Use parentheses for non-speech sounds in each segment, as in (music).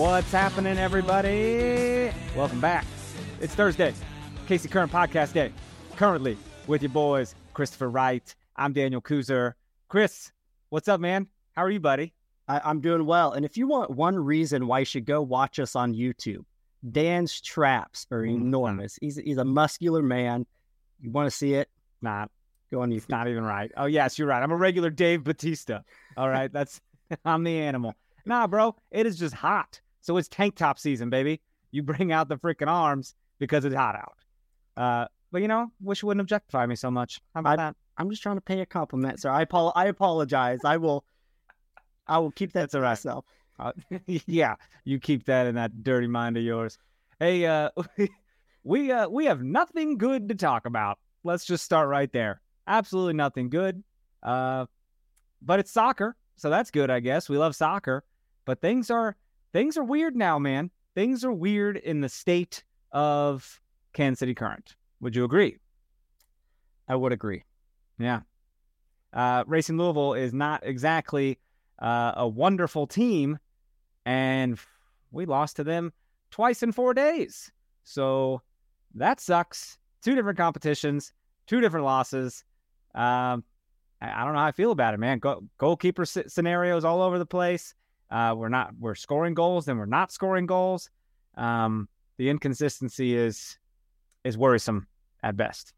What's happening, everybody? Welcome back. It's Thursday, KC Current Podcast Day. Currently with your boys, Christopher Wright. I'm Daniel Kooser. Chris, what's up, man? How are you, buddy? I, I'm doing well. And if you want one reason why you should go watch us on YouTube, Dan's traps are Mm-hmm. enormous. He's he's a muscular man. You want to see it? Not, going. on YouTube. not even right. Oh, yes, you're right. I'm a regular Dave Batista. All right, (laughs) that's (laughs) I'm the animal. Nah, bro, it is just hot. So it's tank top season, baby. You bring out the freaking arms because it's hot out. Uh, but you know, wish you wouldn't objectify me so much. How about that? I'm just trying to pay a compliment, sir. I apo- I apologize. I will I will keep that to myself. Uh, (laughs) yeah, you keep that in that dirty mind of yours. Hey, uh, (laughs) we uh, we have nothing good to talk about. Let's just start right there. Absolutely nothing good. Uh, but it's soccer, so that's good, I guess. We love soccer, but things are things are weird now, man. Things are weird in the state of Kansas City Current. Would you agree? I would agree. Yeah. Uh, Racing Louisville is not exactly uh, a wonderful team, and we lost to them twice in four days. So that sucks. Two different competitions, two different losses. Um, I, I don't know how I feel about it, man. Go, goalkeeper sc- scenarios all over the place. Uh, we're not we're scoring goals, then we're not scoring goals. Um, the inconsistency is is worrisome at best.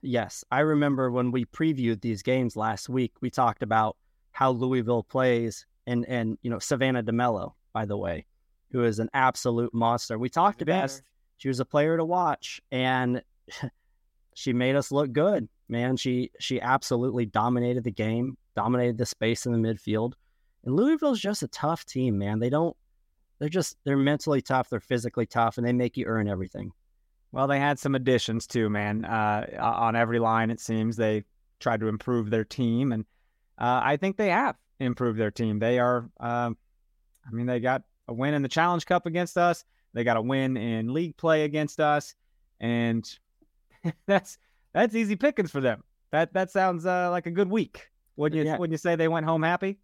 Yes, I remember when we previewed these games last week, we talked about how Louisville plays and and you know Savannah DeMelo, by the way, who is an absolute monster. We talked about Best. she was a player to watch and (laughs) she made us look good, man. She she absolutely dominated the game, dominated the space in the midfield. And Louisville's just a tough team, man. They don't they're just they're mentally tough, they're physically tough, and they make you earn everything. Well, they had some additions too, man. Uh, on every line, it seems they tried to improve their team, and uh, I think they have improved their team. They are, um, I mean, they got a win in the Challenge Cup against us. They got a win in league play against us, and (laughs) that's that's easy pickings for them. That that sounds uh, like a good week. Would you Yeah. would you say they went home happy?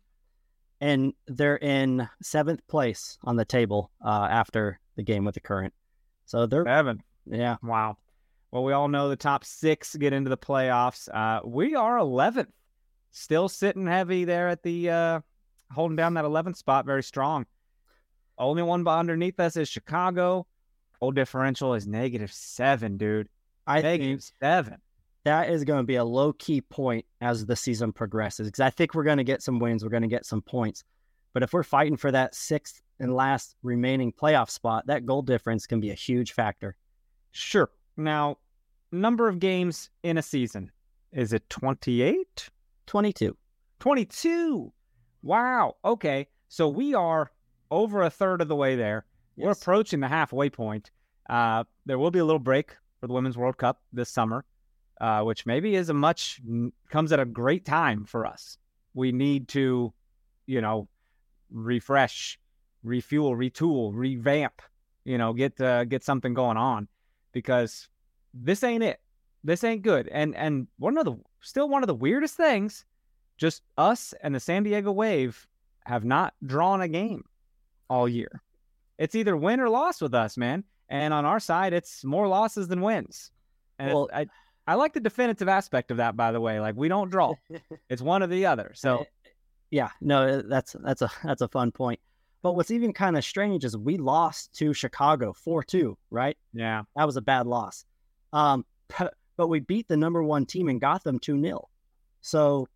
and they're in seventh place on the table uh, after the game with the current. So they're Seven. yeah, Wow. Well, we all know the top six get into the playoffs. Uh, we are 11th, still sitting heavy there at the uh, holding down that 11th spot, very strong. Only one underneath us is Chicago. Goal differential is negative seven, dude. I Negative think seven. that is going to be a low key point as the season progresses because I think we're going to get some wins, we're going to get some points, but if we're fighting for that sixth and last remaining playoff spot, that goal difference can be a huge factor. Sure. Now, number of games in a season is it 28? Twenty two. 22. Wow. Okay. So we are over a third of the way there. We're approaching the halfway point. Uh, there will be a little break for the Women's World Cup this summer, uh, which maybe is a much comes at a great time for us. We need to, you know, refresh, refuel, retool, revamp. You know, get uh, get something going on because this ain't it. This ain't good. And and one of the still one of the weirdest things, just us and the San Diego Wave have not drawn a game all year. It's either win or loss with us, man. And on our side, it's more losses than wins. And Well- I I like the definitive aspect of that, by the way. Like we don't draw; (laughs) it's one or the other. So yeah, no, that's that's a that's a fun point. But what's even kind of strange is we lost to Chicago four two, right? yeah, That was a bad loss. Um, (laughs) but, but we beat the number one team and got them two 0 So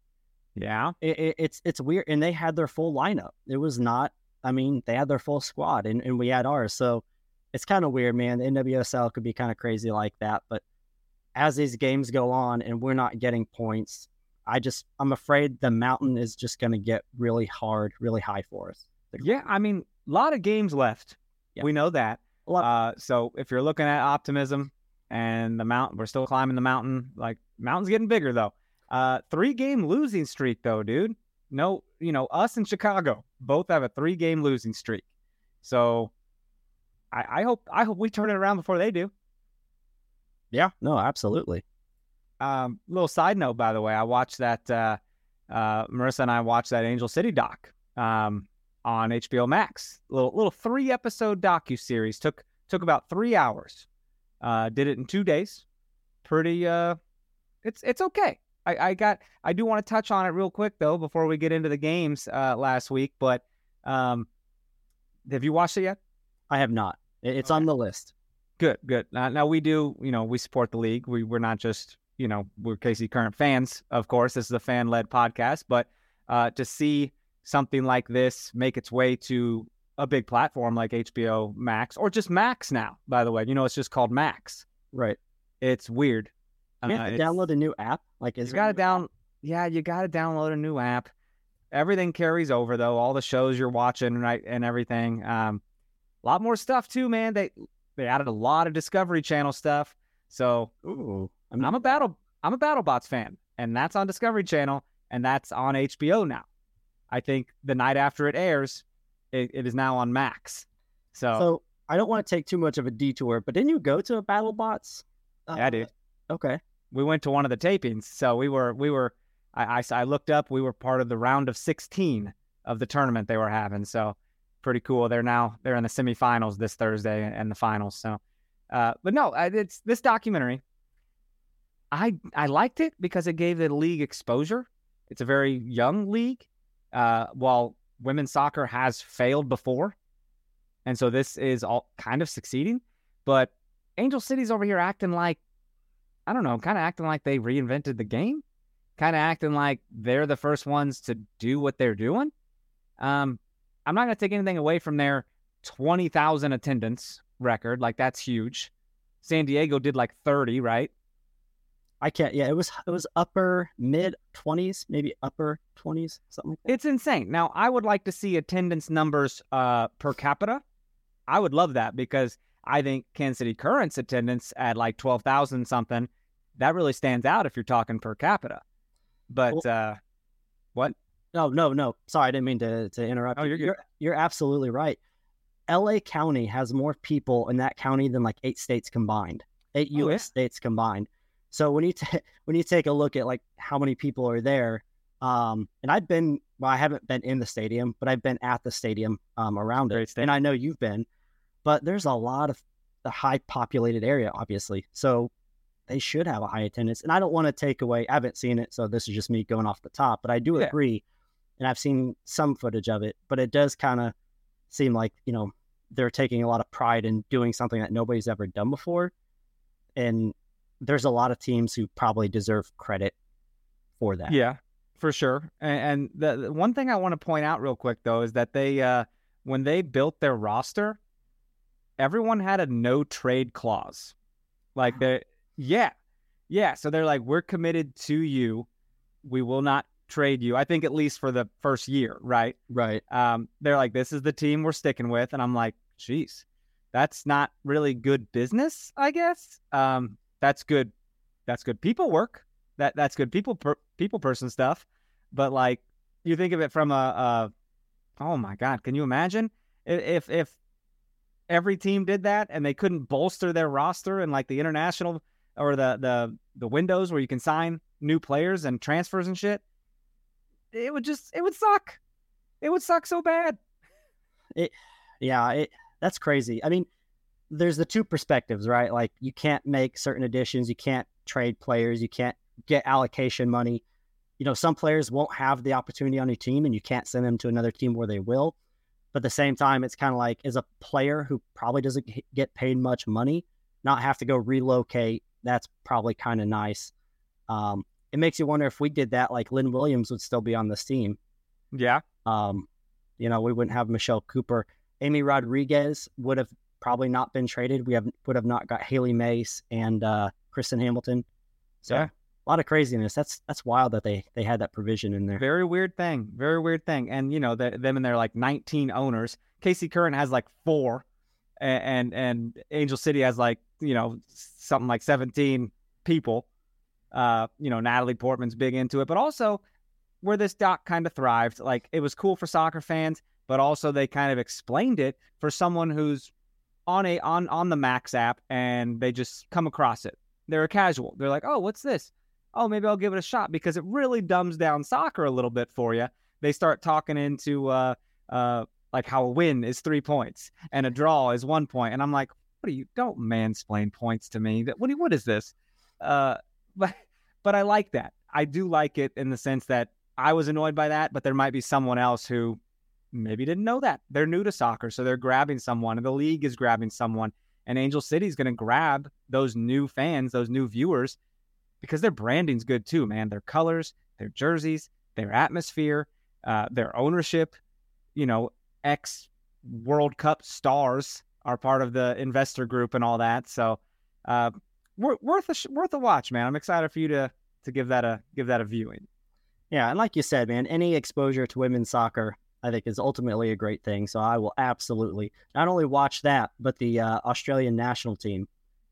yeah, it, it, it's it's weird, and they had their full lineup. It was not. I mean, they had their full squad, and, and we had ours. So it's kind of weird, man. The NWSL could be kind of crazy like that. But as these games go on, and we're not getting points, I just I'm afraid the mountain is just going to get really hard, really high for us. yeah. I mean, a lot of games left. Yeah. We know that. Uh, so if you're looking at optimism and the mountain, we're still climbing the mountain. Like mountain's getting bigger though. Uh, three game losing streak though, dude. No, you know us and Chicago both have a three game losing streak. So I, I hope I hope we turn it around before they do. Yeah, no, absolutely. Um, little side note, by the way, I watched that. Uh, uh, Marissa and I watched that Angel City doc um, on HBO Max. Little little three episode docu series took took about three hours. Uh, did it in two days. Pretty. Uh, it's it's okay. I, I got. I do want to touch on it real quick though before we get into the games uh, last week. But um, have you watched it yet? I have not. It's Okay. on the list. Good, good. Now, now we do, you know, we support the league. We we're not just, you know, we're KC current fans, of course. This is a fan led podcast, but uh, to see something like this make its way to a big platform like HBO Max or just Max now, by the way, you know, it's just called Max. Right. It's weird. You have Uh, to download a new app. Like, is you got to new app? down. Yeah, you got to download a new app. Everything carries over though. All the shows you're watching, right, and everything. Um, a lot more stuff too, man. They they added a lot of Discovery Channel stuff. So Ooh, I I'm a battle. I'm a BattleBots fan, and that's on Discovery Channel, and that's on HBO now. I think the night after it airs, it, it is now on Max. So, So I don't want to take too much of a detour, but didn't you go to a BattleBots? yeah, I did. Okay. we went to one of the tapings. So we were we were I, I I looked up. We were part of the round of 16 of the tournament they were having. So pretty cool. They're now they're in the semifinals this Thursday and the finals. So, uh, but no, it's this documentary. I I liked it because it gave the league exposure. It's a very young league, uh, while women's soccer has failed before, and so this is all kind of succeeding. But Angel City's over here acting like I don't know, kind of acting like they reinvented the game, kind of acting like they're the first ones to do what they're doing. Um, I'm not going to take anything away from their 20,000 attendance record. Like, that's huge. San Diego did like 30, right? I can't. Yeah, it was it was upper mid twenties, maybe upper twenties, something like that. It's insane. Now, I would like to see attendance numbers uh, per capita. I would love that because I think Kansas City Current's attendance at like 12,000 something, that really stands out if you're talking per capita. But uh, what? No, no, no. Sorry, I didn't mean to to interrupt. Oh, you. you're. You're you're absolutely right. L.A. County has more people in that county than like eight states combined, eight Oh, U.S. yeah. states combined. So when you ta- (laughs) when you take a look at like how many people are there, um, and I've been well, I haven't been in the stadium, but I've been at the stadium um, around Great it, stadium. and I know you've been. But there's a lot of the high populated area, obviously. So they should have a high attendance. And I don't want to take away. I haven't seen it, so this is just me going off the top. But I do Yeah. agree, and I've seen some footage of it. But it does kind of seem like you know they're taking a lot of pride in doing something that nobody's ever done before, and there's a lot of teams who probably deserve credit for that. Yeah, for sure. And, and the, the one thing I want to point out real quick though is that they uh, when they built their roster, everyone had a no trade clause. Like they yeah. Yeah, so they're like we're committed to you. We will not trade you. I think at least for the first year, right? Right. Um, they're like, this is the team we're sticking with, and I'm like, geez, that's not really good business, I guess. Um, that's good. That's good people work. That that's good people per, people person stuff. But like, you think of it from a, a oh my god, can you imagine if if every team did that and they couldn't bolster their roster and like the international or the the the windows where you can sign new players and transfers and shit, it would just it would suck. It would suck so bad. It yeah, it that's crazy. I mean, there's the two perspectives, right? Like you can't make certain additions, you can't trade players, you can't get allocation money. You know, some players won't have the opportunity on your team and you can't send them to another team where they will. But at the same time, it's kind of like as a player who probably doesn't get paid much money, not have to go relocate. That's probably kind of nice. Um, it makes you wonder if we did that, like Lynn Williams would still be on this team. Yeah. Um, you know, we wouldn't have Michelle Cooper. Amy Rodriguez would have probably not been traded. We have would have not got Hailie Mace and uh, Kristen Hamilton. So yeah. a lot of craziness. That's that's wild that they they had that provision in there. Very weird thing. Very weird thing. And you know, the, them and their like 19 owners. KC Current has like four, and, and and Angel City has like you know something like 17 people. Uh, you know, Natalie Portman's big into it, but also where this doc kind of thrived. Like it was cool for soccer fans, but also they kind of explained it for someone who's on a on on the Max app and they just come across it. They're a casual. They're like, "Oh, what's this? Oh, maybe I'll give it a shot because it really dumbs down soccer a little bit for you." They start talking into uh uh like how a win is 3 points and a draw is 1 point and I'm like, "What are you don't mansplain points to me. That what what is this?" Uh but but I like that. I do like it in the sense that I was annoyed by that, but there might be someone else who maybe didn't know that. They're new to soccer, so they're grabbing someone, and the league is grabbing someone. And Angel City is going to grab those new fans, those new viewers, because their branding's good too, man. Their colors, their jerseys, their atmosphere, uh, their ownership. You know, ex World Cup stars are part of the investor group and all that. So, uh, worth a worth a watch, man. I'm excited for you to to give that a give that a viewing. Yeah, and like you said, man, any exposure to women's soccer, I think, is ultimately a great thing. So I will absolutely not only watch that, but the uh, Australian national team.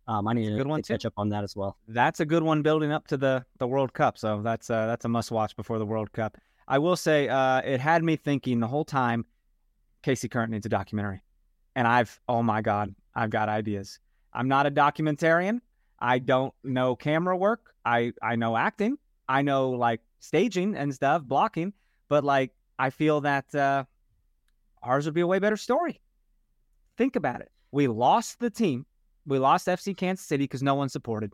Um, I need to, to catch up on that as well. That's a good one building up to the the World Cup. So that's uh, that's a must watch before the World Cup. I will say uh, it had me thinking the whole time. KC Current needs a documentary, and I've oh my god, I've got ideas. I'm not a documentarian. I don't know camera work. I I know acting. I know like staging and stuff, blocking, but like I feel that uh, ours would be a way better story. Think about it. We lost the team. We lost FC Kansas City because no one supported.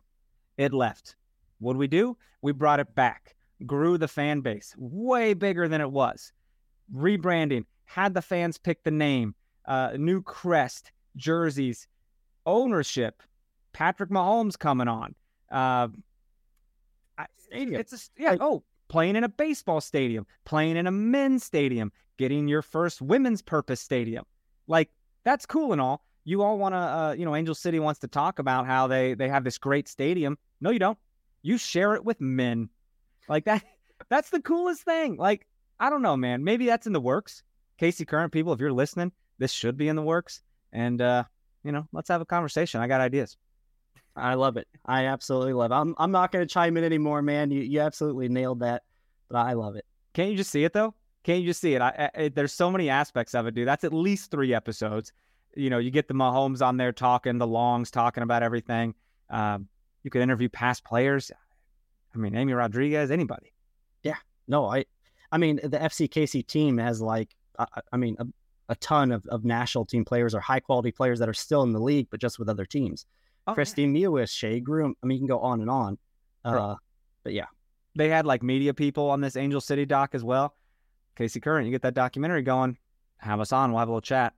It left. What did we do? We brought it back, grew the fan base way bigger than it was. Rebranding, had the fans pick the name, uh, new crest, jerseys, ownership, Patrick Mahomes coming on. Uh, stadium. It's a yeah. oh, playing in a baseball stadium, playing in a men's stadium, getting your first women's purpose stadium. Like that's cool and all. You all want to, uh, you know, Angel City wants to talk about how they they have this great stadium. No, you don't. You share it with men. Like that. (laughs) That's the coolest thing. Like I don't know, man. Maybe that's in the works. KC Current people, if you're listening, this should be in the works. And uh, you know, let's have a conversation. I got ideas. I love it. I absolutely love it. I'm, I'm not going to chime in anymore, man. You, you absolutely nailed that, but I love it. Can't you just see it though? Can't you just see it? I, I, there's so many aspects of it, dude. That's at least three episodes. You know, you get the Mahomes on there talking, the Longs talking about everything. Um, you could interview past players. I mean, Amy Rodriguez, anybody. Yeah. No, I, I mean, the FCKC team has like, I, I mean, a, a ton of, of national team players or high quality players that are still in the league, but just with other teams oh, Christine yeah. Mewis, Shea Groom. I mean, you can go on and on. Uh, but yeah, they had like media people on this Angel City doc as well. KC Current, you get that documentary going, have us on. We'll have a little chat.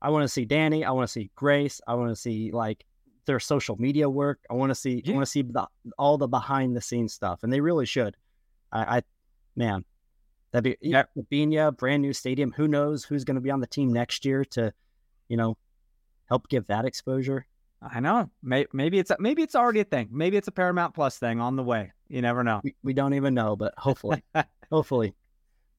I want to see Danny. I want to see Grace. I want to see like their social media work. I want to see. Yeah. I want to see the, all the behind the scenes stuff, and they really should. I, I man, that'd be yep. Benia, brand new stadium. Who knows who's going to be on the team next year to, you know, help give that exposure. I know. Maybe it's maybe it's already a thing. Maybe it's a Paramount Plus thing on the way. You never know. We, we don't even know, but hopefully, (laughs) hopefully.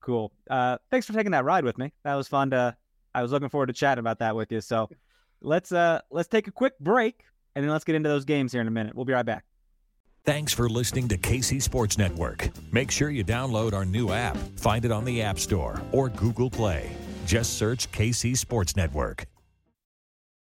Cool. Uh, thanks for taking that ride with me. That was fun to. I was looking forward to chatting about that with you. So let's uh let's take a quick break and then let's get into those games here in a minute. We'll be right back. Thanks for listening to KC Sports Network. Make sure you download our new app. Find it on the App Store or Google Play. Just search KC Sports Network.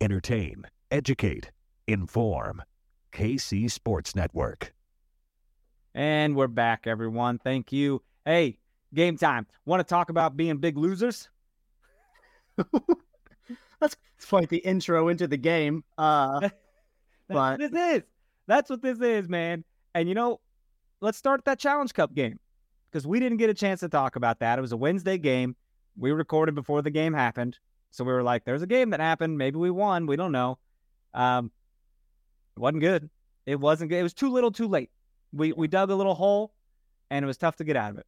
Entertain, educate, inform. KC Sports Network. And we're back, everyone. Thank you. Hey, game time. Want to talk about being big losers? (laughs) That's quite the intro into the game. Uh, (laughs) That's But- what this is. That's what this is, man. And you know, let's start that Challenge Cup game because we didn't get a chance to talk about that. It was a Wednesday game. We recorded before the game happened, so we were like, "There's a game that happened. Maybe we won. We don't know." Um, it wasn't good. It wasn't good. It was too little, too late. We we dug a little hole, and it was tough to get out of it.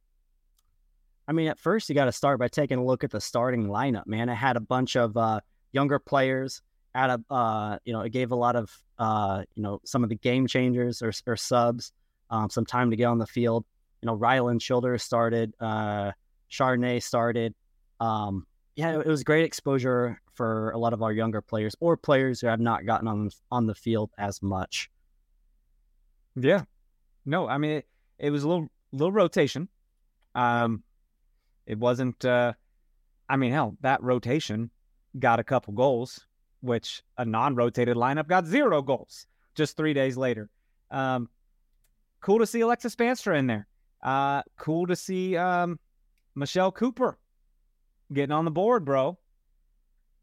I mean, at first you got to start by taking a look at the starting lineup. Man, it had a bunch of uh, younger players. At a, uh, you know, it gave a lot of, uh, you know, some of the game changers or, or subs um, some time to get on the field. You know, Ryland Childers started, uh, Chardonnay started. Um, yeah, it was great exposure for a lot of our younger players or players who have not gotten on on the field as much. Yeah. No, I mean it, it was a little little rotation. Um it wasn't uh I mean hell, that rotation got a couple goals, which a non-rotated lineup got zero goals just 3 days later. Um cool to see Alexis Spaanstra in there. Uh cool to see um Michelle Cooper getting on the board, bro.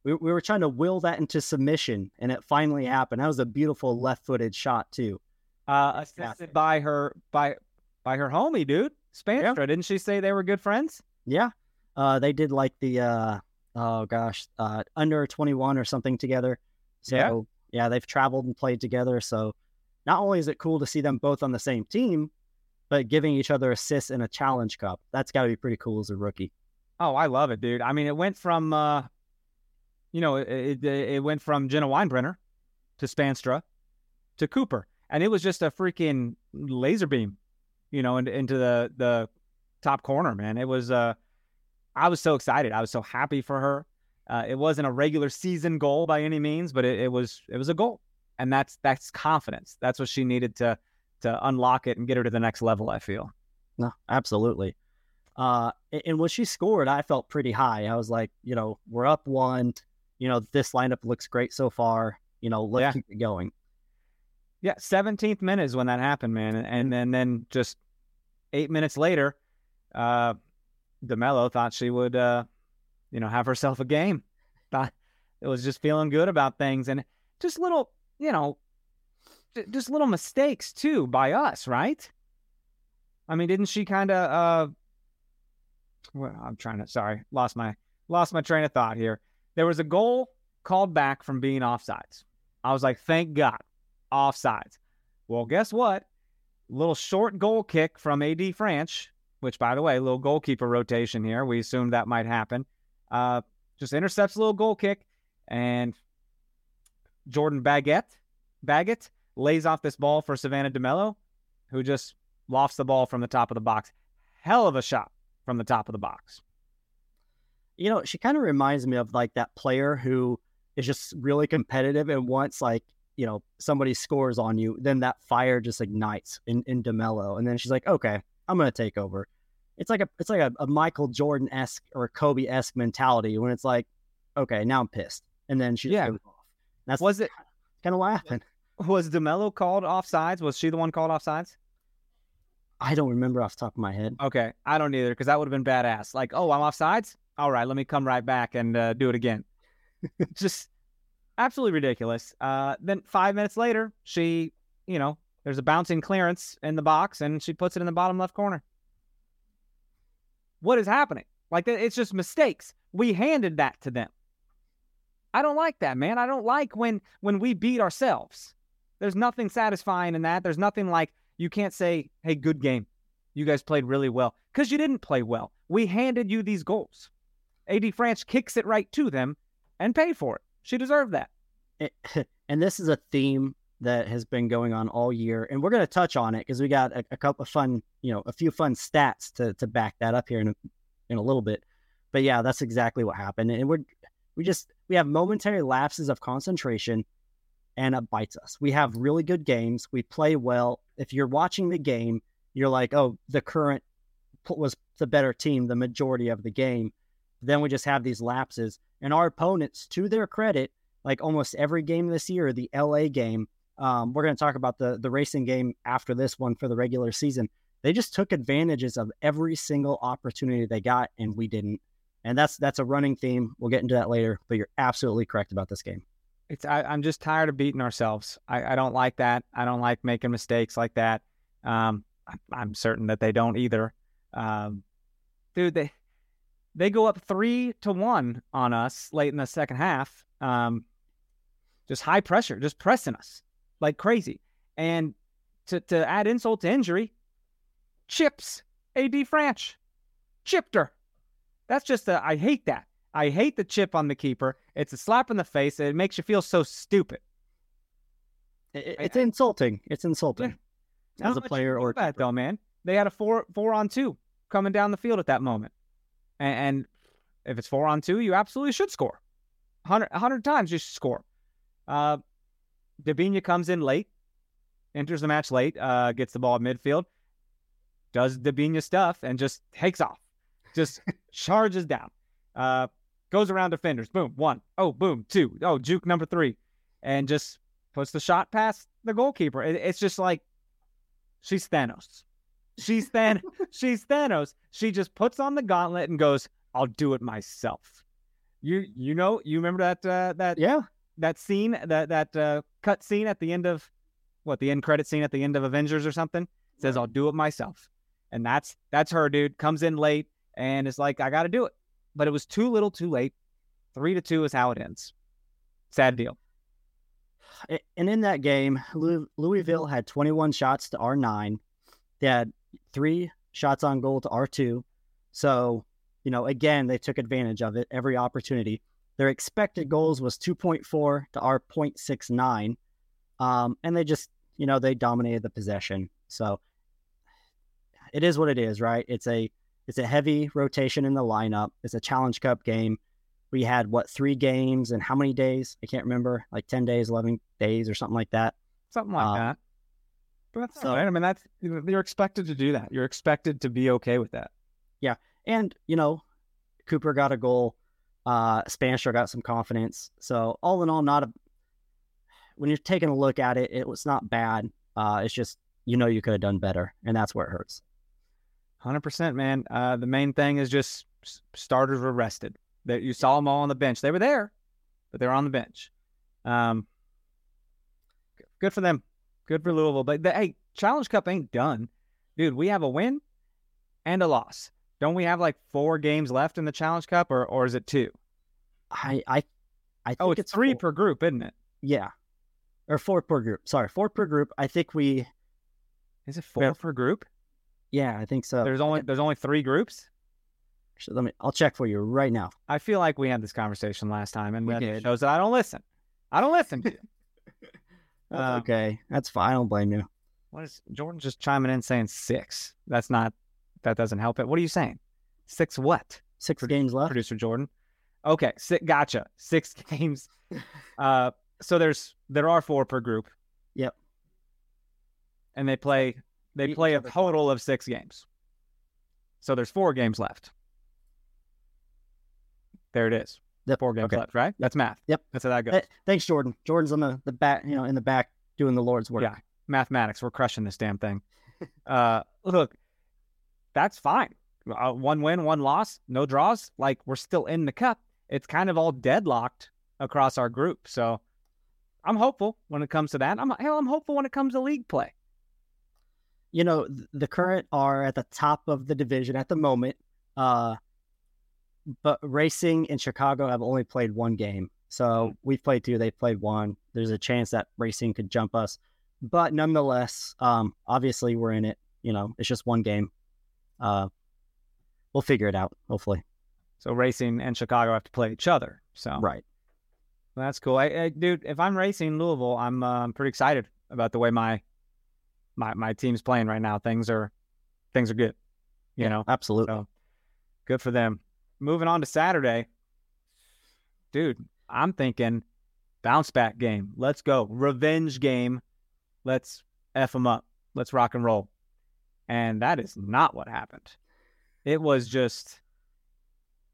We, we were trying to will that into submission, and it finally happened. That was a beautiful left-footed shot too. Uh assisted by her by by her homie, dude. Spaanstra, didn't she say they were good friends? Yeah. Uh, they did like the uh, oh gosh, uh, under twenty one or something together. So Yeah. yeah, they've traveled and played together. So not only is it cool to see them both on the same team, but giving each other assists in a challenge cup. That's got to be pretty cool as a rookie. Oh, I love it, dude. I mean, it went from, uh, you know, it, it, it went from Jenna Winebrenner to Spaanstra to Cooper, and it was just a freaking laser beam, you know, into, into the the top corner, man. It was, uh, I was so excited. I was so happy for her. Uh, it wasn't a regular season goal by any means, but it, it was it was a goal, and that's that's confidence. That's what she needed to to unlock it and get her to the next level. I feel. No, absolutely. Uh, and, when she scored, I felt pretty high. I was like, you know, we're up one. You know, this lineup looks great so far. You know, let's Yeah. keep it going. Yeah, seventeenth minute is when that happened, man, and and, and then just eight minutes later, uh, DeMelo thought she would, uh, you know, have herself a game. (laughs) Thought it was just feeling good about things, and just little, you know, just little mistakes too by us, right? I mean, didn't she kind of? Uh, well, I'm trying to. Sorry, lost my lost my train of thought here. There was a goal called back from being offsides. I was like, thank God offsides. Well, guess what? little short goal kick from AD Franch, which, by the way, little goalkeeper rotation here. We assumed that might happen. Uh, just intercepts a little goal kick, and Jordan Baguette, Baggett lays off this ball for Savannah DeMelo, who just lofts the ball from the top of the box. Hell of a shot from the top of the box. You know, she kind of reminds me of like that player who is just really competitive and once like, you know, somebody scores on you, then that fire just ignites in, in DeMelo. And then she's like, okay, I'm gonna take over. It's like a it's like a, a Michael Jordan esque or Kobe esque mentality when it's like, okay, now I'm pissed. And then she Yeah. goes off. That's Was it kind of what happened. (laughs) was DeMelo called offsides? Was she the one called offsides? I don't remember off top of my head. Okay, I don't either because that would have been badass. Like, oh, I'm offsides. All right, let me come right back and uh, do it again. (laughs) Just absolutely ridiculous. Uh, then five minutes later, she, you know, there's a bouncing clearance in the box and she puts it in the bottom left corner. What is happening? Like, it's just mistakes. We handed that to them. I don't like that, man. I don't like when when we beat ourselves. There's nothing satisfying in that. There's nothing like you can't say, "Hey, good game. You guys played really well." Cuz you didn't play well. We handed you these goals. AD Franch kicks it right to them and paid for it. She deserved that. it, eh, (laughs) and this is a theme that has been going on all year, and we're going to touch on it because we got a, a couple of fun, you know, a few fun stats to to back that up here in a, in a little bit. But yeah, that's exactly what happened, and we're we just we have momentary lapses of concentration, and it bites us. We have really good games. We play well. If you're watching the game, you're like, oh, the current was the better team the majority of the game. Then we just have these lapses, and our opponents, to their credit, like almost every game this year, the LA game. Um, we're going to talk about the the racing game after this one for the regular season. They just took advantages of every single opportunity they got, and we didn't. And that's that's a running theme. We'll get into that later. But you're absolutely correct about this game. It's I, I'm just tired of beating ourselves. I, I don't like that. I don't like making mistakes like that. Um, I, I'm certain that they don't either. Um, dude, they they go up three to one on us late in the second half. Um, just high pressure, just pressing us like crazy. And to to add insult to injury, chips AD Franch chipped her. That's just a I hate that. I hate the chip on the keeper. It's a slap in the face. It makes you feel so stupid. It- I- it's insulting. It's insulting How as a player or that though, man. They had a four four on two coming down the field at that moment, and, and if it's four on two, you absolutely should score. 100, 100 times you should score. Uh, Debinha comes in late, enters the match late, uh, gets the ball at midfield, does Debinha stuff, and just takes off, just (laughs) charges down, uh, goes around defenders, boom, one, oh, boom, two, oh, juke number three, and just puts the shot past the goalkeeper. It, it's just like she's Thanos. She's Than (laughs) she's Thanos. She just puts on the gauntlet and goes, "I'll do it myself." You you know you remember that uh, that yeah. that scene that that uh, cut scene at the end of what the end credit scene at the end of Avengers or something It says I'll do it myself, and that's that's her dude comes in late and it's like I got to do it, but it was too little, too late. Three to two is how it ends. Sad deal. And in that game, Louisville had 21 shots to R9. They had three shots on goal to R2. So, you know, again, they took advantage of it every opportunity. Their expected goals was 2.4 to R0.69. Um, and they just, you know, they dominated the possession. So it is what it is, right? It's a it's a heavy rotation in the lineup. It's a Challenge Cup game. We had what three games and how many days? I can't remember, like ten days, eleven days, or something like that. something like Uh, that. But that's so- all right. I mean, that's you're expected to do that. You're expected to be okay with that. Yeah, and you know, Cooper got a goal. Uh, Spanisher got some confidence. So all in all, not a. When you're taking a look at it, it was not bad. Uh, it's just you know you could have done better, and that's where it hurts. Hundred percent, man. Uh, the main thing is just starters were rested. That you saw them all on the bench. They were there, but they were on the bench. Um, good for them. Good for Louisville. But the, hey, Challenge Cup ain't done, dude. We have a win and a loss. Don't we have like four games left in the Challenge Cup, or or is it two? I I I think Oh, it's, three four- per group, isn't it? Yeah, or four per group. Sorry, four per group. I think we Is it four per group? Yeah, I think so. There's only there's only three groups. So let me. I'll check for you right now. I feel like we had this conversation last time, and We that did. shows that I don't listen. I don't listen to you. (laughs) Um, okay, that's fine. I don't blame you. What is Jordan just chiming in saying six? That's not. That doesn't help it. What are you saying? Six what? Six games left. Producer Jordan. Okay, si- gotcha. Six (laughs) games. (laughs) Uh, so there's there are four per group. Yep. And they play they play a total of six games. So there's four games left. There it is. Yep, Four games okay. left, right? That's math. Yep. That's how that goes. Hey, thanks, Jordan. Jordan's on the, the back, you know, in the back doing the Lord's work. Yeah. Mathematics. We're crushing this damn thing. (laughs) uh, look, that's fine. Uh, one win, one loss, no draws. Like we're still in the cup. It's kind of all deadlocked across our group. So I'm hopeful when it comes to that. I'm hell, I'm hopeful when it comes to league play. You know, the current are at the top of the division at the moment. Uh, but Racing and Chicago have only played one game. So we've played two, they've played one. There's a chance that Racing could jump us. But nonetheless, um, obviously we're in it. You know, it's just one game. Uh, we'll figure it out, hopefully. So Racing and Chicago have to play each other. So Right. that's cool. I, I, dude, if I'm racing Louisville, I'm uh, I'm pretty excited about the way my my my team's playing right now. Things are things are good. You know, Absolutely. So good for them. Moving on to Saturday, dude, I'm thinking bounce back game. Let's go. Revenge game. Let's F them up. Let's rock and roll. And that is not what happened. It was just,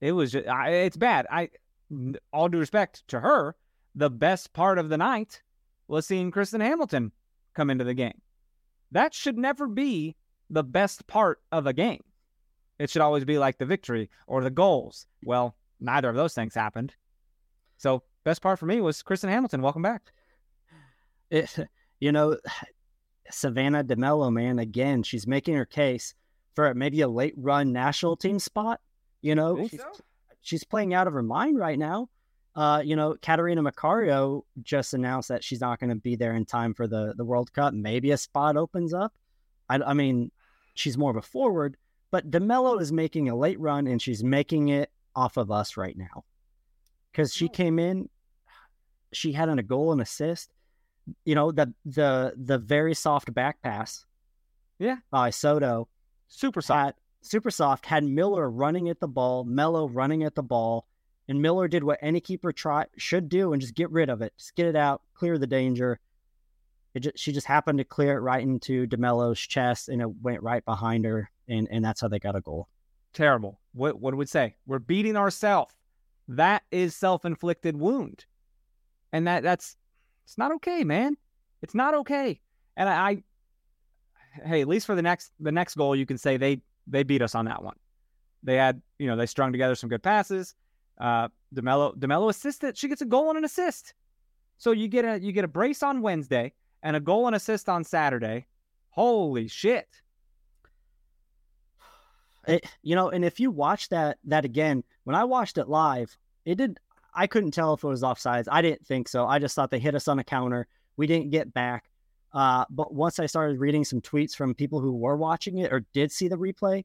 it was just, I, it's bad. I, all due respect to her, the best part of the night was seeing Kristen Hamilton come into the game. That should never be the best part of a game. It should always be like the victory or the goals. Well, neither of those things happened. So, best part for me was Kristen Hamilton. Welcome back. (laughs) it, you know, Savannah DeMelo, man, again, she's making her case for maybe a late run national team spot. You know, she's, she's playing out of her mind right now. Uh, you know, Catarina Macario just announced that she's not going to be there in time for the, the World Cup. Maybe a spot opens up. I, I mean, she's more of a forward, but DeMelo is making a late run and she's making it off of us right now. Because she came in, she had a goal and assist you know the the the very soft back pass Yeah. by Soto Super soft. had super soft had Miller running at the ball Mello running at the ball and Miller did what any keeper try should do and just get rid of it just get it out clear the danger just, she just happened to clear it right into DeMelo's chest and it went right behind her and and that's how they got a goal Terrible. What what do we say? We're beating ourselves. That is self-inflicted wound. And that that's it's not okay, man. It's not okay. And I, I hey, at least for the next the next goal, you can say they they beat us on that one. They had, you know, they strung together some good passes. Uh DeMelo DeMelo assisted. She gets a goal and an assist. So you get a you get a brace on Wednesday and a goal and assist on Saturday. Holy shit. It, you know, and if you watch that that again, when I watched it live, it did. I couldn't tell if it was offsides. I didn't think so. I just thought they hit us on a counter. We didn't get back. Uh, but once I started reading some tweets from people who were watching it or did see the replay,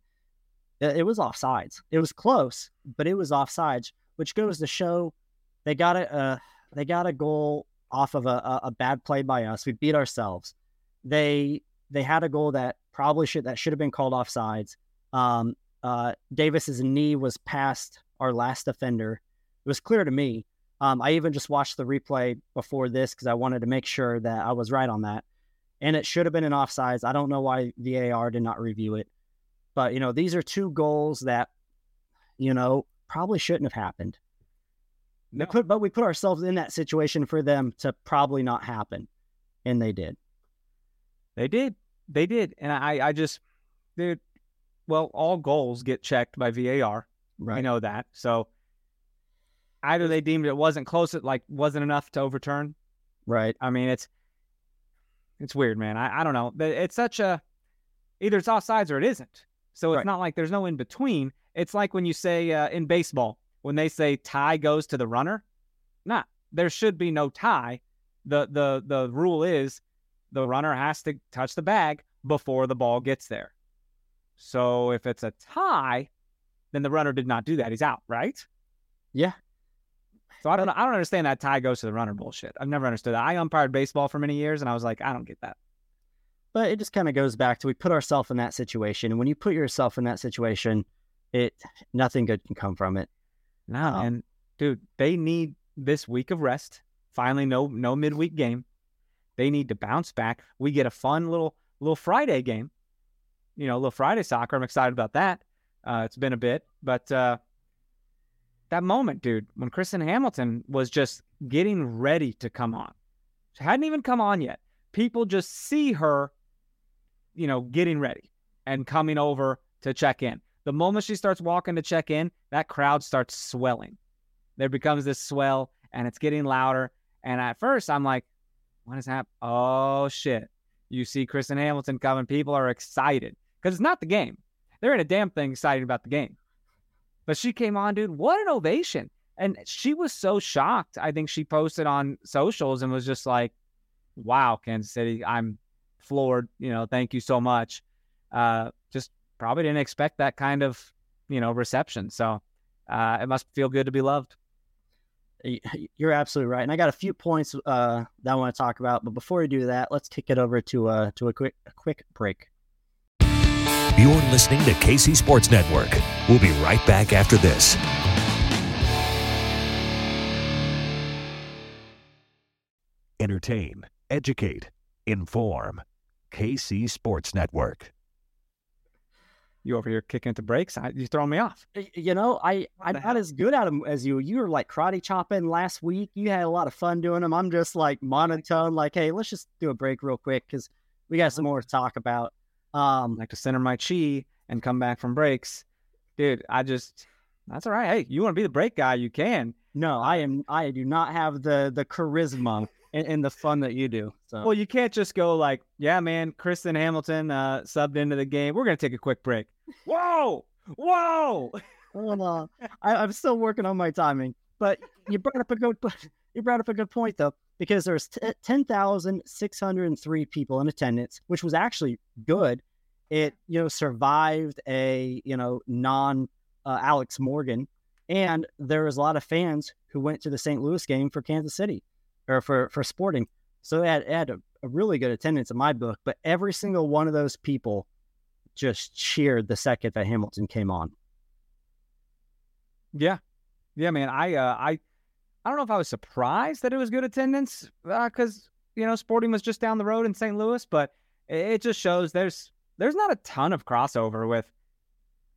it was offsides. It was close, but it was offsides, which goes to show they got a uh, they got a goal off of a, a, bad play by us. We beat ourselves. They they had a goal that probably should that should have been called offsides. Um, uh, Davis's knee was past our last defender. It was clear to me. Um, I even just watched the replay before this because I wanted to make sure that I was right on that. And it should have been an offsides. I don't know why VAR did not review it, but you know these are two goals that you know probably shouldn't have happened. No. put, but we put ourselves in that situation for them to probably not happen, and they did. They did. They did. And I, I just, dude, well, all goals get checked by VAR. Right. I know that. So either they deemed it wasn't close, it like wasn't enough to overturn. Right. I mean, it's it's weird, man. I, I don't know. It's such a either it's offsides or it isn't. So it's Right. not like there's no in between. It's like when you say uh, in baseball when they say tie goes to the runner. Nah, there should be no tie. The the the rule is the runner has to touch the bag before the ball gets there. So if it's a tie, then the runner did not do that. He's out, right? Yeah. So I don't I don't understand that tie goes to the runner bullshit. I've never understood that. I umpired baseball for many years and I was like, I don't get that. But it just kind of goes back to we put ourselves in that situation. And when you put yourself in that situation, it nothing good can come from it. No, Um, and dude, they need this week of rest. Finally, no no midweek game. They need to bounce back. We get a fun little little Friday game. You know, little Friday soccer. I'm excited about that. Uh, it's been a bit, but uh, that moment, dude, when Kristen Hamilton was just getting ready to come on, she hadn't even come on yet. People just see her, you know, getting ready and coming over to check in. The moment she starts walking to check in, that crowd starts swelling. There becomes this swell and it's getting louder. And at first, I'm like, what is happening? Oh, shit. You see Kristen Hamilton coming. People are excited because it's not the game. There ain't a damn thing excited about the game. But she came on, dude. What an ovation. And she was so shocked. I think she posted on socials and was just like, wow, Kansas City, I'm floored. You know, thank you so much. Uh, just probably didn't expect that kind of, you know, reception. So uh, it must feel good to be loved. You're absolutely right. And I got a few points uh, that I want to talk about. But before we do that, let's kick it over to uh, to a quick a quick break. You're listening to KC Sports Network. We'll be right back after this. Entertain, educate, inform. KC Sports Network. You over here kicking into breaks? I, you throwing me off. You know, I I'm not as good at them as you. You were like karate chopping last week. You had a lot of fun doing them. I'm just like monotone. Like, hey, let's just do a break real quick because we got some more to talk about. Um, like to center my chi and come back from breaks. Dude, I just that's all right. Hey, you want to be the break guy, you can. no, I am. I do not have the the charisma and, and the fun that you do. So Well, you can't just go like, yeah, man, Kristen Hamilton uh, subbed into the game. We're gonna take a quick break. Whoa, whoa. Hold on. (laughs) I, I'm still working on my timing. But you brought up a good you brought up a good point though, because there's t- ten thousand six hundred and three people in attendance, which was actually good. It you know survived a you know non uh, Alex Morgan, and there was a lot of fans who went to the St. Louis game for Kansas City or for for Sporting. So it had, had a, a really good attendance in my book. But every single one of those people just cheered the second that Hamilton came on. Yeah, yeah, man. I uh, I I don't know if I was surprised that it was good attendance because you know Sporting was just down the road in St. Louis, but it just shows there's there's not a ton of crossover with.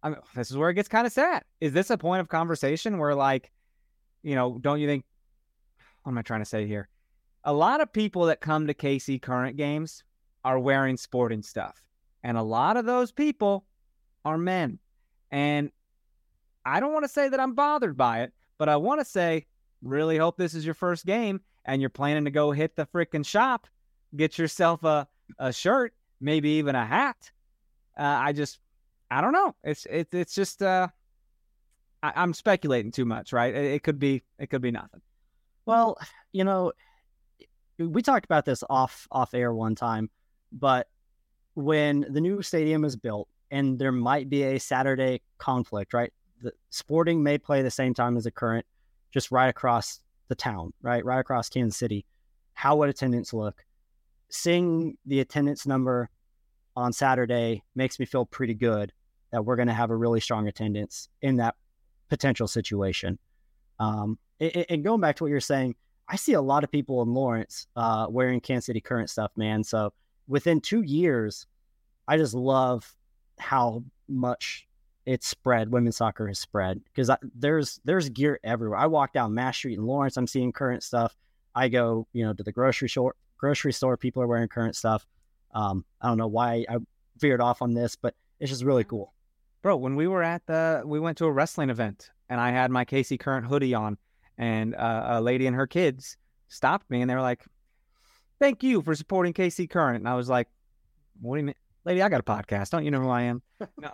I mean, this is where it gets kind of sad. Is this a point of conversation where like, you know, don't you think? What am I trying to say here? A lot of people that come to KC current games are wearing sporting stuff, and a lot of those people are men, and I don't want to say that I'm bothered by it, but I want to say, really hope this is your first game and you're planning to go hit the freaking shop, get yourself a, a shirt, maybe even a hat. Uh, I just, I don't know. It's it's it's just, uh, I, I'm speculating too much, right? It, it could be, it could be nothing. Well, (sighs) you know, we talked about this off off air one time, but when the new stadium is built and there might be a Saturday conflict, right? The Sporting may play the same time as the current, just right across the town, right? Right across Kansas City. How would attendance look? Seeing the attendance number on Saturday makes me feel pretty good that we're going to have a really strong attendance in that potential situation. Um, and going back to what you're saying, I see a lot of people in Lawrence uh, wearing Kansas City Current stuff, man. So within two years, I just love how much it's spread. Women's soccer has spread because there's there's gear everywhere. I walk down Mass Street in Lawrence, I'm seeing Current stuff. I go, you know, to the grocery store. Grocery store, people are wearing Current stuff. Um, I don't know why I veered off on this, but it's just really cool. Bro, when we were at the, we went to a wrestling event and I had my KC Current hoodie on and uh, a lady and her kids stopped me and they were like, thank you for supporting KC Current. And I was like, what do you mean? Lady, I got a podcast. Don't you know who I am? No.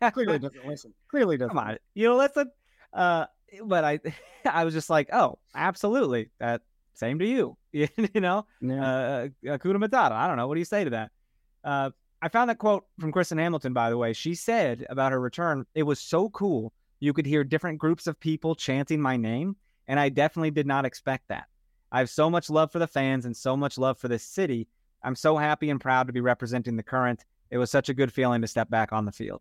(laughs) Clearly doesn't listen. Clearly doesn't. Come on, you know, listen. Uh, but I, (laughs) I was just like, oh, absolutely. That same to you. (laughs) you know, Yeah. uh, Akuna Matata. I don't know. What do you say to that? Uh, I found that quote from Kristen Hamilton, by the way. She said about her return, it was so cool. You could hear different groups of people chanting my name, and I definitely did not expect that. I have so much love for the fans and so much love for this city. I'm so happy and proud to be representing the current. It was such a good feeling to step back on the field.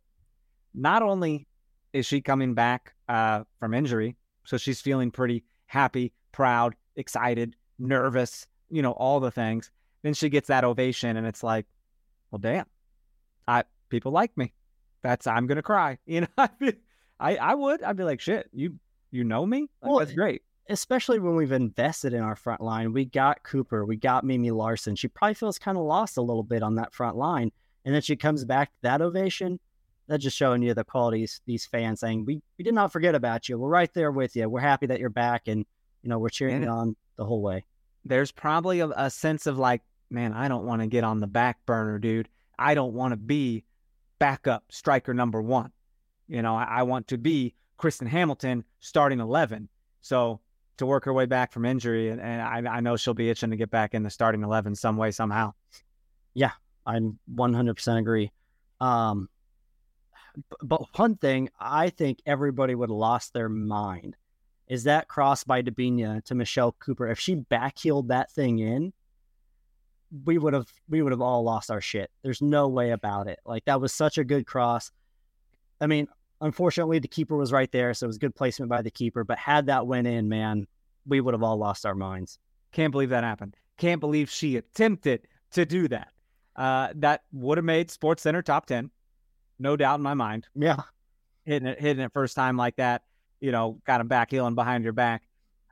Not only is she coming back uh, from injury, so she's feeling pretty happy, proud, excited, nervous, you know, all the things. Then she gets that ovation, and it's like, well, damn, I people like me. That's I'm gonna cry. (laughs) You know, I I I would. I'd be like, shit, you you know me. Like, Well, that's great. especially when we've invested in our front line. We got Cooper, we got Mimi Larson. She probably feels kind of lost a little bit on that front line. And then she comes back to that ovation. That's just showing you the qualities these fans saying, We we did not forget about you. We're right there with you. We're happy that you're back and you know, we're cheering Yeah. you on the whole way. There's probably a, a sense of like, man, I don't want to get on the back burner, dude. I don't want to be backup striker number one. You know, I, I want to be Kristen Hamilton starting eleven. So to work her way back from injury, and, and I, I know she'll be itching to get back in the starting eleven some way somehow. Yeah, I'm 100% agree. Um, but one thing I think everybody would have lost their mind is that cross by Debinha to Michelle Cooper. If she backheeled that thing in, we would have we would have all lost our shit. There's no way about it. Like that was such a good cross. I mean, unfortunately, the keeper was right there, so it was good placement by the keeper. But had that went in, man, we would have all lost our minds. Can't believe that happened. Can't believe she attempted to do that. Uh, that would have made Sports Center top ten, no doubt in my mind. Yeah, hitting it, hitting it first time like that, you know, got him back healing behind your back.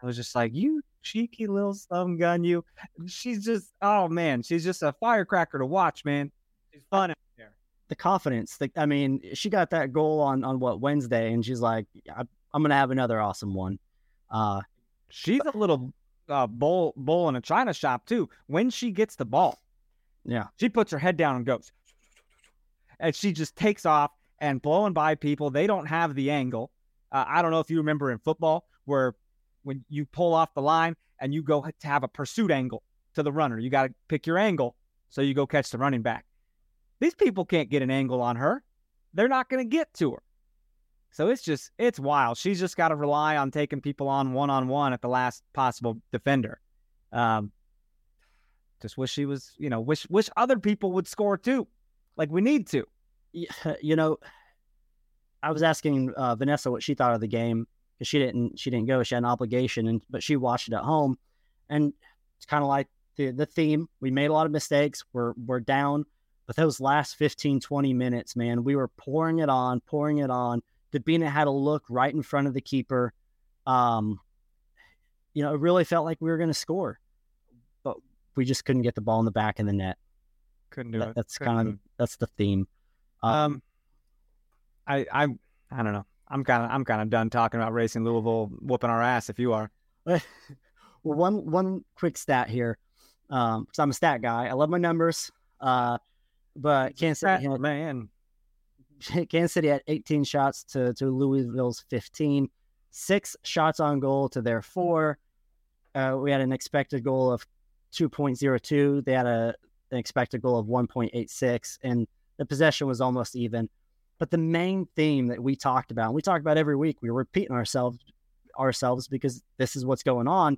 I was just like, you cheeky little slum gun, you. She's just, oh man, she's just a firecracker to watch, man. She's fun. The confidence. The, I mean, she got that goal on on what Wednesday, and she's like, "I'm gonna have another awesome one." Uh, She's a little uh, bull, bull in a china shop too. When she gets the ball, yeah, she puts her head down and goes, and she just takes off and blowing by people. They don't have the angle. Uh, I don't know if you remember in football where when you pull off the line and you go to have a pursuit angle to the runner, you got to pick your angle so you go catch the running back. These people can't get an angle on her. They're not going to get to her. So it's just, it's wild. She's just got to rely on taking people on one on one at the last possible defender. Um, just wish she was, you know, wish wish other people would score too, like we need to. You know, I was asking uh, Vanessa what she thought of the game because she didn't she didn't go. She had an obligation, and but she watched it at home, and it's kind of like the the theme. We made a lot of mistakes. We're we're down, but those last 15, 20 minutes, man, we were pouring it on, pouring it on. Debinha had a look right in front of the keeper. Um, you know, it really felt like we were going to score, but we just couldn't get the ball in the back of the net. Couldn't do That- it. that's kind of that's the theme. it. um. I I I don't know. I'm kind of I'm kind of done talking about racing Louisville whooping our ass. If you are, (laughs) well, one one quick stat here, um, because I'm a stat guy. I love my numbers. Uh, but Kansas City, Fat man. had, (laughs) Kansas City had 18 shots to to Louisville's 15, six shots on goal to their four. Uh, we had an expected goal of 2.02. They had a an expected goal of 1.86, and the possession was almost even. But the main theme that we talked about, and we talk about every week, we were repeating ourselves ourselves because this is what's going on,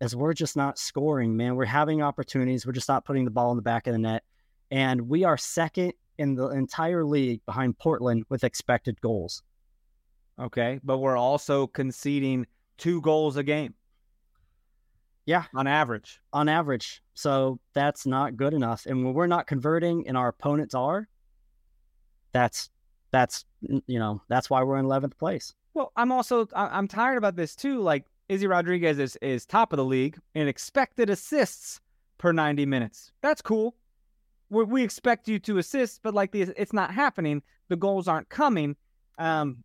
is we're just not scoring, man. We're having opportunities, we're just not putting the ball in the back of the net, and we are second in the entire league behind Portland with expected goals. Okay, but we're also conceding two goals a game. Yeah. on average. on average. So that's not good enough. And when we're not converting and our opponents are, that's that's you know that's why we're in eleventh place. Well, I'm also I'm tired about this too. Like Izzy Rodriguez is is top of the league in expected assists per 90 minutes. That's cool. We we expect you to assist, but like the, it's not happening. The goals aren't coming. Um,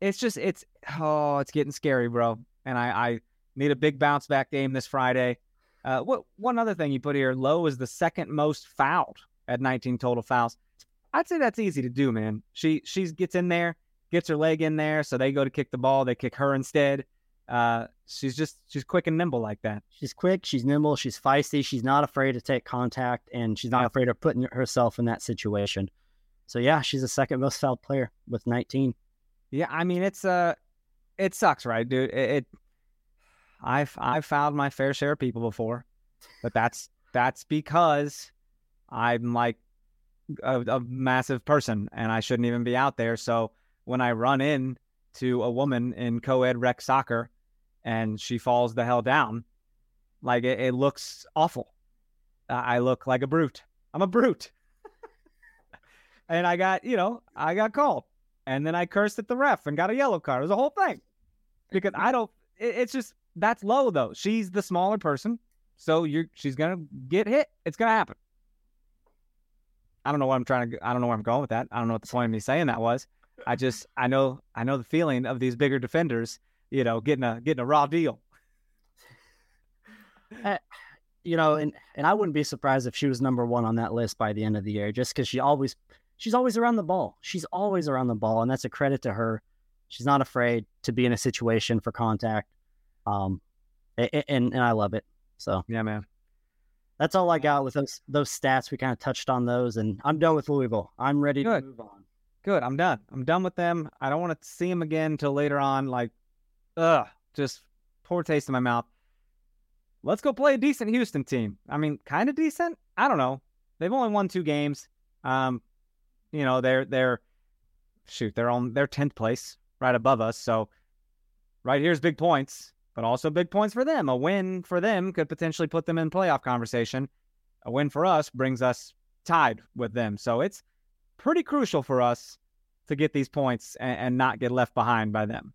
it's just it's oh, it's getting scary, bro. And I I need a big bounce back game this Friday. Uh, what one other thing you put here? Lo is the second most fouled at 19 total fouls. I'd say that's easy to do, man. She she gets in there, gets her leg in there, so they go to kick the ball, they kick her instead. Uh, she's just she's quick and nimble like that. She's quick, she's nimble, she's feisty, she's not afraid to take contact, and she's not afraid of putting herself in that situation. So yeah, she's the second most fouled player with 19. Yeah, I mean it's uh it sucks, right, dude? It, it I've I've fouled my fair share of people before, but that's that's because I'm like a, a massive person and I shouldn't even be out there. So when I run in to a woman in co-ed rec soccer and she falls the hell down, like it, it looks awful. I look like a brute. I'm a brute. (laughs) and I got, you know, I got called. And then I cursed at the ref and got a yellow card. It was a whole thing. Because I don't it, it's just that's low though. She's the smaller person. So you're she's gonna get hit. It's gonna happen. I don't know what I'm trying to I don't know where I'm going with that. I don't know what the point of me saying that was. I just I know I know the feeling of these bigger defenders, you know, getting a getting a raw deal. Uh, you know, and and I wouldn't be surprised if she was number one on that list by the end of the year, just because she always she's always around the ball. She's always around the ball, and that's a credit to her. She's not afraid to be in a situation for contact, um, and and, and I love it. So yeah, man, that's all I got with those those stats. We kind of touched on those, and I'm done with Louisville. I'm ready Good. to move on. Good. I'm done. I'm done with them. I don't want to see them again until later on. Like, ugh, just poor taste in my mouth let's go play a decent Houston team. I mean, kind of decent. I don't know. They've only won two games. Um, you know, they're they're shoot, they're on their tenth place, right above us. So right here's big points, but also big points for them. A win for them could potentially put them in playoff conversation. A win for us brings us tied with them. So it's pretty crucial for us to get these points and, and not get left behind by them.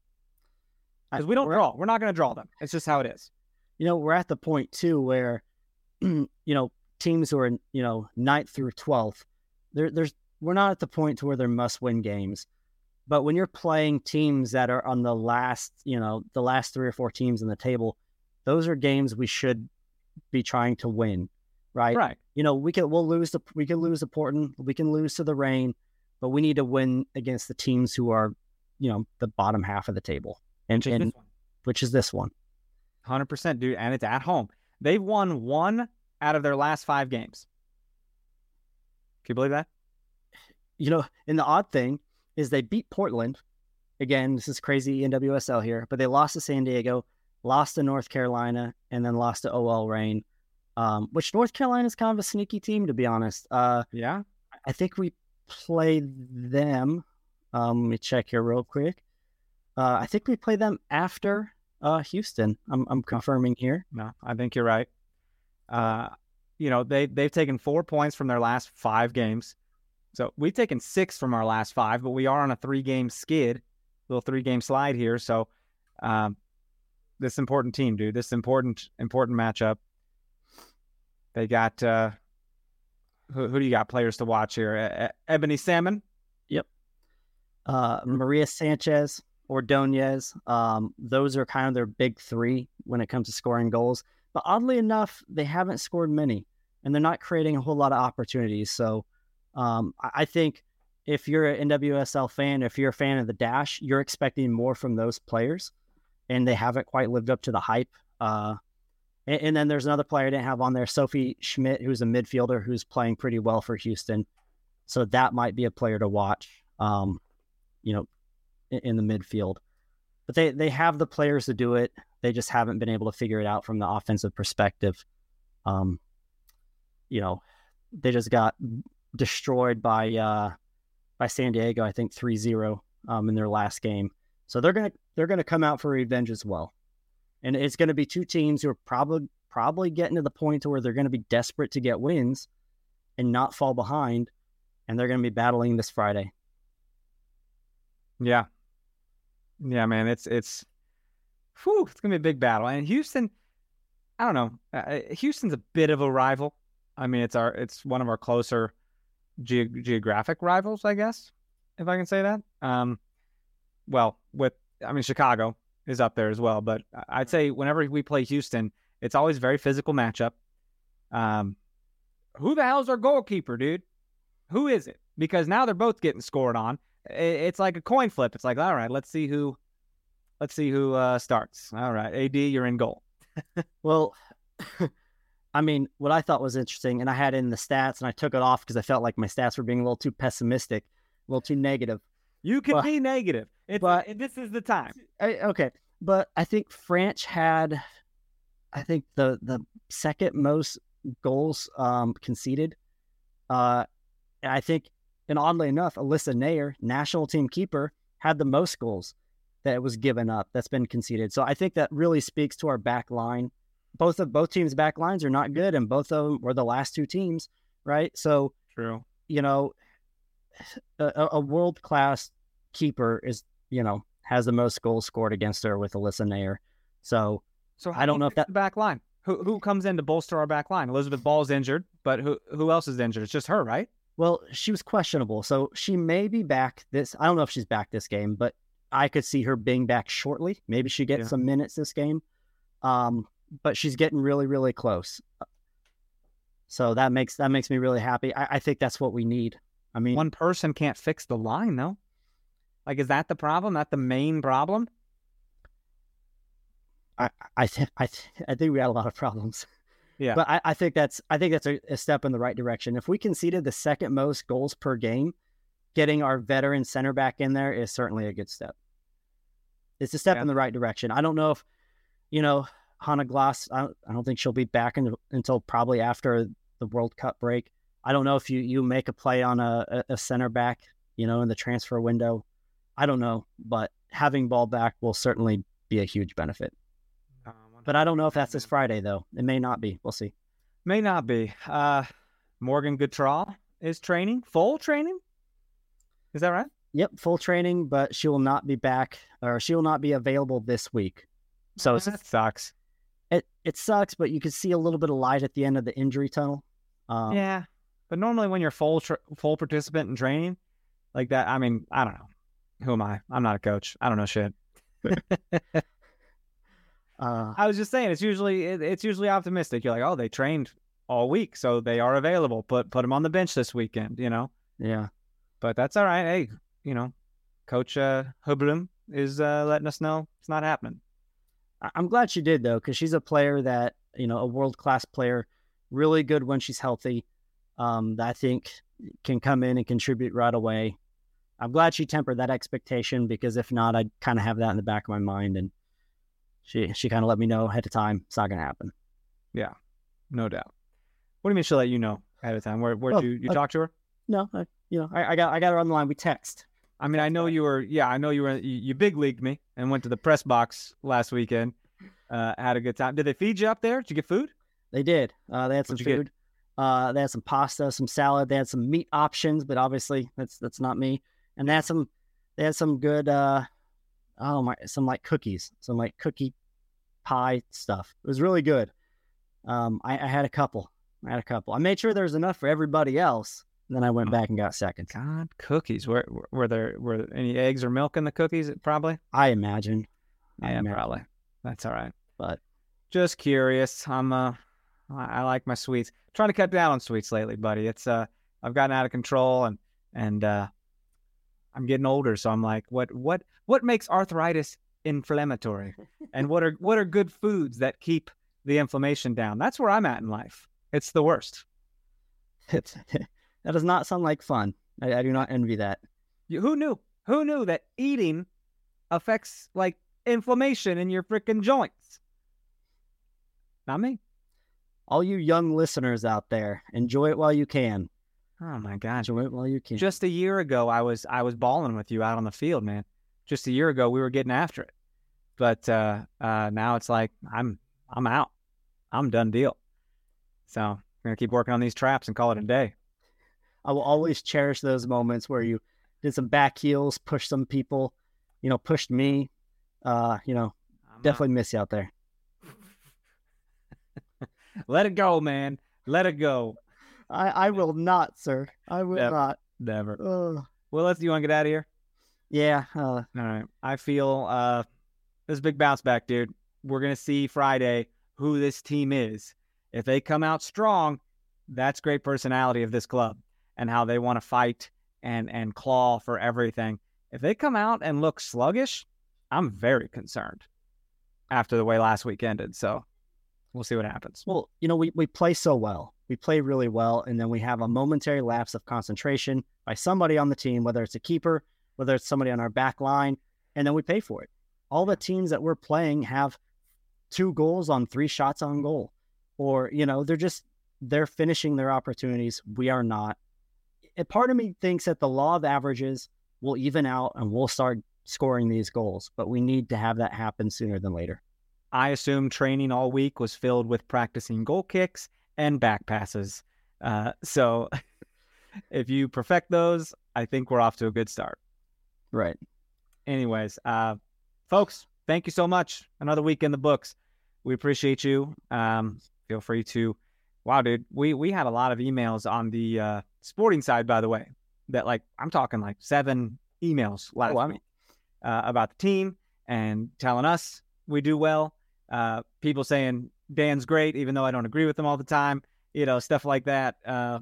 Because we don't draw. We're not going to draw them. It's just how it is you know, we're at the point too where, (clears throat) you know, teams who are, you know, ninth through 12th, there, there's, we're not at the point to where they're must win games. But when you're playing teams that are on the last, you know, the last three or four teams in the table, those are games we should be trying to win, right? Right. You know, we can we'll lose the we can lose to Portland, we can lose to the Rain, but we need to win against the teams who are, you know, the bottom half of the table, and, which and which is this one. 100%, dude. And it's at home. They've won one out of their last five games. Can you believe that? You know, and the odd thing is they beat Portland. Again, this is crazy NWSL here, but they lost to San Diego, lost to North Carolina, and then lost to OL Reign, um, which North Carolina is kind of a sneaky team, to be honest. Uh, yeah. I think we played them. Um, let me check here real quick. Uh, I think we played them after uh, Houston. I'm I'm confirming here. No, I think you're right. Uh, you know they they've taken four points from their last five games, so we've taken six from our last five, but we are on a three game skid, little three game slide here. So, um, this important team, dude, this important important matchup. They got uh, who, who do you got players to watch here? E- Ebony Salmon. Yep. Uh, Maria Sanchez, Ordonez. Um, those are kind of their big three when it comes to scoring goals. But oddly enough, they haven't scored many, and they're not creating a whole lot of opportunities. So um, I think if you're an NWSL fan, if you're a fan of the Dash, you're expecting more from those players, and they haven't quite lived up to the hype. Uh, and, and, then there's another player I didn't have on there, Sophie Schmidt, who's a midfielder who's playing pretty well for Houston. So that might be a player to watch. Um, you know, in the midfield. But they they have the players to do it. They just haven't been able to figure it out from the offensive perspective. Um, you know, they just got destroyed by uh, by San Diego, I think 3-0 um, in their last game. So they're gonna they're gonna come out for revenge as well. And it's gonna be two teams who are probably probably getting to the point to where they're gonna be desperate to get wins and not fall behind. And they're gonna be battling this Friday. Yeah, yeah, man, it's it's, whew, it's gonna be a big battle. And Houston, I don't know, uh, Houston's a bit of a rival. I mean, it's our it's one of our closer ge- geographic rivals, I guess, if I can say that. Um, well, with I mean, Chicago is up there as well, but I'd say whenever we play Houston, it's always very physical matchup. Um, who the hell's our goalkeeper, dude? Who is it? Because now they're both getting scored on it's like a coin flip. It's like, all right, let's see who let's see who uh, starts. All right, AD, you're in goal. (laughs) Well, (laughs) I mean, what I thought was interesting, and I had in the stats, and I took it off because I felt like my stats were being a little too pessimistic, a little too negative. You can But- be negative. It's, but- this is the time. I, okay, but I think Franch had, I think the the second most goals um, conceded. Uh, and I think, and oddly enough, Alyssa Naeher, national team keeper, had the most goals that was given up that's been conceded. So I think that really speaks to our back line. Both of both teams' back lines are not good, and both of them were the last two teams, right? So True. you know, a, a world class keeper is, you know, has the most goals scored against her with Alyssa Naeher. So So I don't who know if that- the back line. Who who comes in to bolster our back line? Elizabeth Ball's injured, but who who else is injured? It's just her, right? Well, she was questionable, so she may be back this. I don't know if she's back this game, but I could see her being back shortly. Maybe she gets Yeah. some minutes this game. Um, but she's getting really, really close. So that makes that makes me really happy. I, I think that's what we need. I mean, One person can't fix the line, though. Like, is that the problem? That the main problem? I I th- I, th- I think we had a lot of problems. (laughs) Yeah. But I, I think that's I think that's a, a step in the right direction. If we conceded the second most goals per game, getting our veteran center back in there is certainly a good step. It's a step Yeah. in the right direction. I don't know if, you know, Hannah Glass. I don't, I don't think she'll be back in, until probably after the World Cup break. I don't know if you you make a play on a, a- a center back, you know, in the transfer window. I don't know, but having ball back will certainly be a huge benefit. But I don't know if that's this Friday though. It may not be. We'll see. May not be. Uh, Morgan Gautrat is training, full training. Is that right? Yep, full training, but she will not be back or she will not be available this week. So that sucks. it it sucks, but you can see a little bit of light at the end of the injury tunnel. Um, yeah, but normally when you're full tr- full participant in training like that, I mean, I don't know. Who am I? I'm not a coach. I don't know shit. (laughs) Uh, I was just saying, it's usually it, it's usually optimistic. You're like, oh, they trained all week, so they are available. Put put them on the bench this weekend, you know. yeah. But that's all right. Hey, you know, Coach uh, Hublum is uh, letting us know it's not happening. I- I'm glad she did though, because she's a player that you know, a world class player, really good when she's healthy. Um, that I think can come in and contribute right away. I'm glad she tempered that expectation because if not, I'd kind of have that in the back of my mind, and she she kind of let me know ahead of time it's not going to happen. Yeah, no doubt. What do you mean she'll let you know ahead of time? Where where Oh, you you uh, talk to her? No, I, you know, I, I got I got her on the line. We text. I mean, I know you were. Yeah, I know you were. You, you big leagued me and went to the press box last weekend. Uh, had a good time. Did they feed you up there? Did you get food? They did. Uh, they had some What'd you get? food. Uh, they had some pasta, some salad. They had some meat options, but obviously that's that's not me. And they had some they had some good uh oh my some like cookies, some like cookie pie stuff. It was really good. Um, I, I had a couple. I had a couple. I made sure there was enough for everybody else. Then I went Oh. back and got seconds. God, cookies. Were were there were any eggs or milk in the cookies? Probably. I imagine. I Yeah, imagine. probably. That's all right. But Just curious. I'm uh, I, I like my sweets. trying to cut down on sweets lately, buddy. It's uh, I've gotten out of control and and uh, I'm getting older, so I'm like, what what what makes arthritis inflammatory, and what are what are good foods that keep the inflammation down? That's where I'm at in life. It's the worst. it's, (laughs) that does not sound like fun. I, I do not envy that. You, who knew? Who knew that eating affects like inflammation in your freaking joints? Not me. All you young listeners out there, enjoy it while you can. Oh my gosh! It you can. Just a year ago, I was I was balling with you out on the field, man. Just a year ago, we were getting after it, but uh, uh, now it's like I'm I'm out. I'm done deal. So I'm gonna keep working on these traps and call it a day. I will always cherish those moments where you did some back heels, pushed some people, you know, pushed me. Uh, you know, I'm out. definitely miss you out there. (laughs) let it go, man. Let it go. I, I will not, sir. I will Yep. not. Never. Ugh. Well, let's. You want to get out of here? yeah. Uh, All right. I feel uh this a big bounce back, dude. We're gonna see Friday who this team is. If they come out strong, that's great personality of this club and how they want to fight and and claw for everything. If they come out and look sluggish, I'm very concerned after the way last week ended. So we'll see what happens. Well, you know, we, we play so well. We play really well. And then we have a momentary lapse of concentration by somebody on the team, whether it's a keeper, whether it's somebody on our back line, and then we pay for it. All the teams that we're playing have two goals on three shots on goal. Or, you know, they're just they're finishing their opportunities. We are not. A part of me thinks that the law of averages will even out and we'll start scoring these goals, but we need to have that happen sooner than later. I assume training all week was filled with practicing goal kicks and back passes. Uh, so (laughs) if you perfect those, I think we're off to a good start. Right. Anyways, uh, folks, thank you so much. Another week in the books. We appreciate you. Um, feel free to, wow, dude, we we had a lot of emails on the uh, sporting side, by the way. That like I'm talking like seven emails last Oh, week uh, about the team and telling us we do well. Uh, people saying Dan's great, even though I don't agree with them all the time. You know, stuff like that. Uh,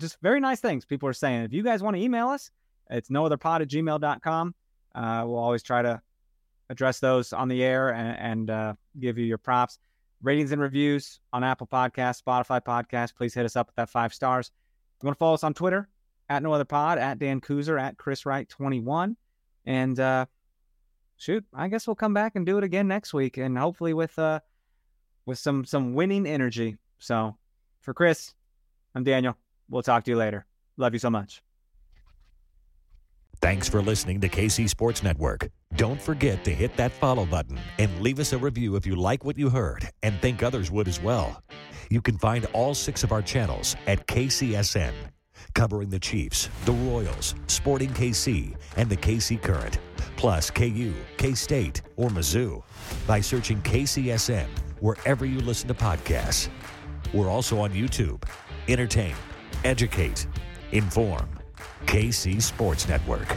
just very nice things people are saying. If you guys want to email us, it's nootherpod at gmail.com. Uh, we'll always try to address those on the air and, and uh, give you your props. Ratings and reviews on Apple Podcasts, Spotify Podcasts. Please hit us up with that five stars. If You want to follow us on Twitter at No Other Pod, at Dan Kooser, at Chris Wright 21. And uh, shoot, I guess we'll come back and do it again next week, and hopefully with uh with some some winning energy. So for Chris, I'm Daniel. We'll talk to you later. Love you so much. Thanks for listening to KC Sports Network. Don't forget to hit that follow button and leave us a review if you like what you heard and think others would as well. You can find all six of our channels at KCSN, covering the Chiefs, the Royals, Sporting KC, and the KC Current, plus KU, K State, or Mizzou by searching KCSN wherever you listen to podcasts. We're also on YouTube. Entertain, educate, inform. KC Sports Network.